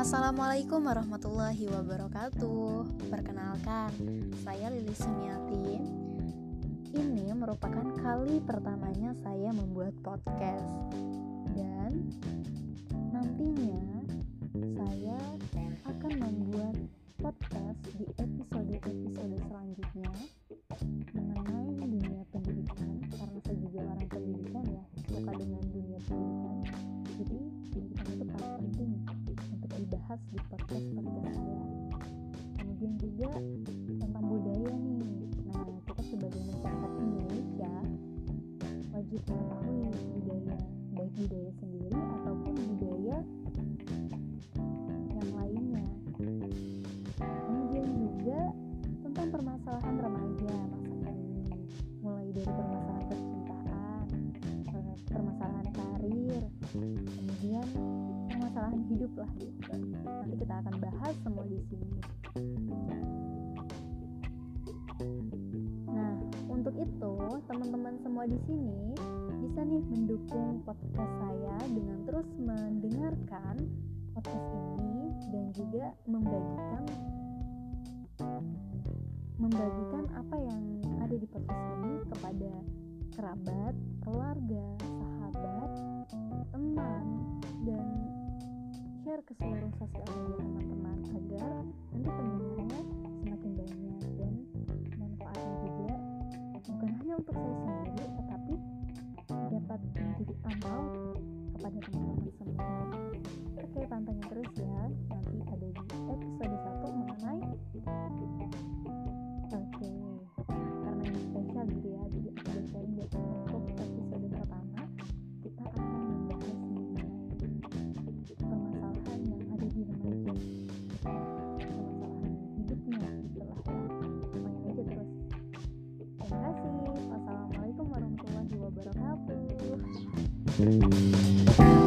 Assalamualaikum warahmatullahi wabarakatuh. Perkenalkan, saya Lili Sumiati Ini merupakan kali pertamanya saya membuat podcast wajib mengetahui budaya baik budaya sendiri ataupun budaya yang lainnya kemudian juga tentang permasalahan remaja masa kini mulai dari permasalahan percintaan permasalahan karir kemudian permasalahan hidup lah gitu. Nanti kita akan bahas semua di sini. Untuk itu teman-teman semua di sini bisa nih mendukung podcast saya dengan terus mendengarkan podcast ini dan juga membagikan membagikan apa yang ada di podcast ini kepada kerabat, keluarga, sahabat, teman, dan share ke seluruh sosial media teman-teman agar nanti pendengarnya untuk saya sendiri tetapi dapat menjadi amal kepada teman-teman semua. Oke pantengin terus ya nanti ada di episode 1 mengenai う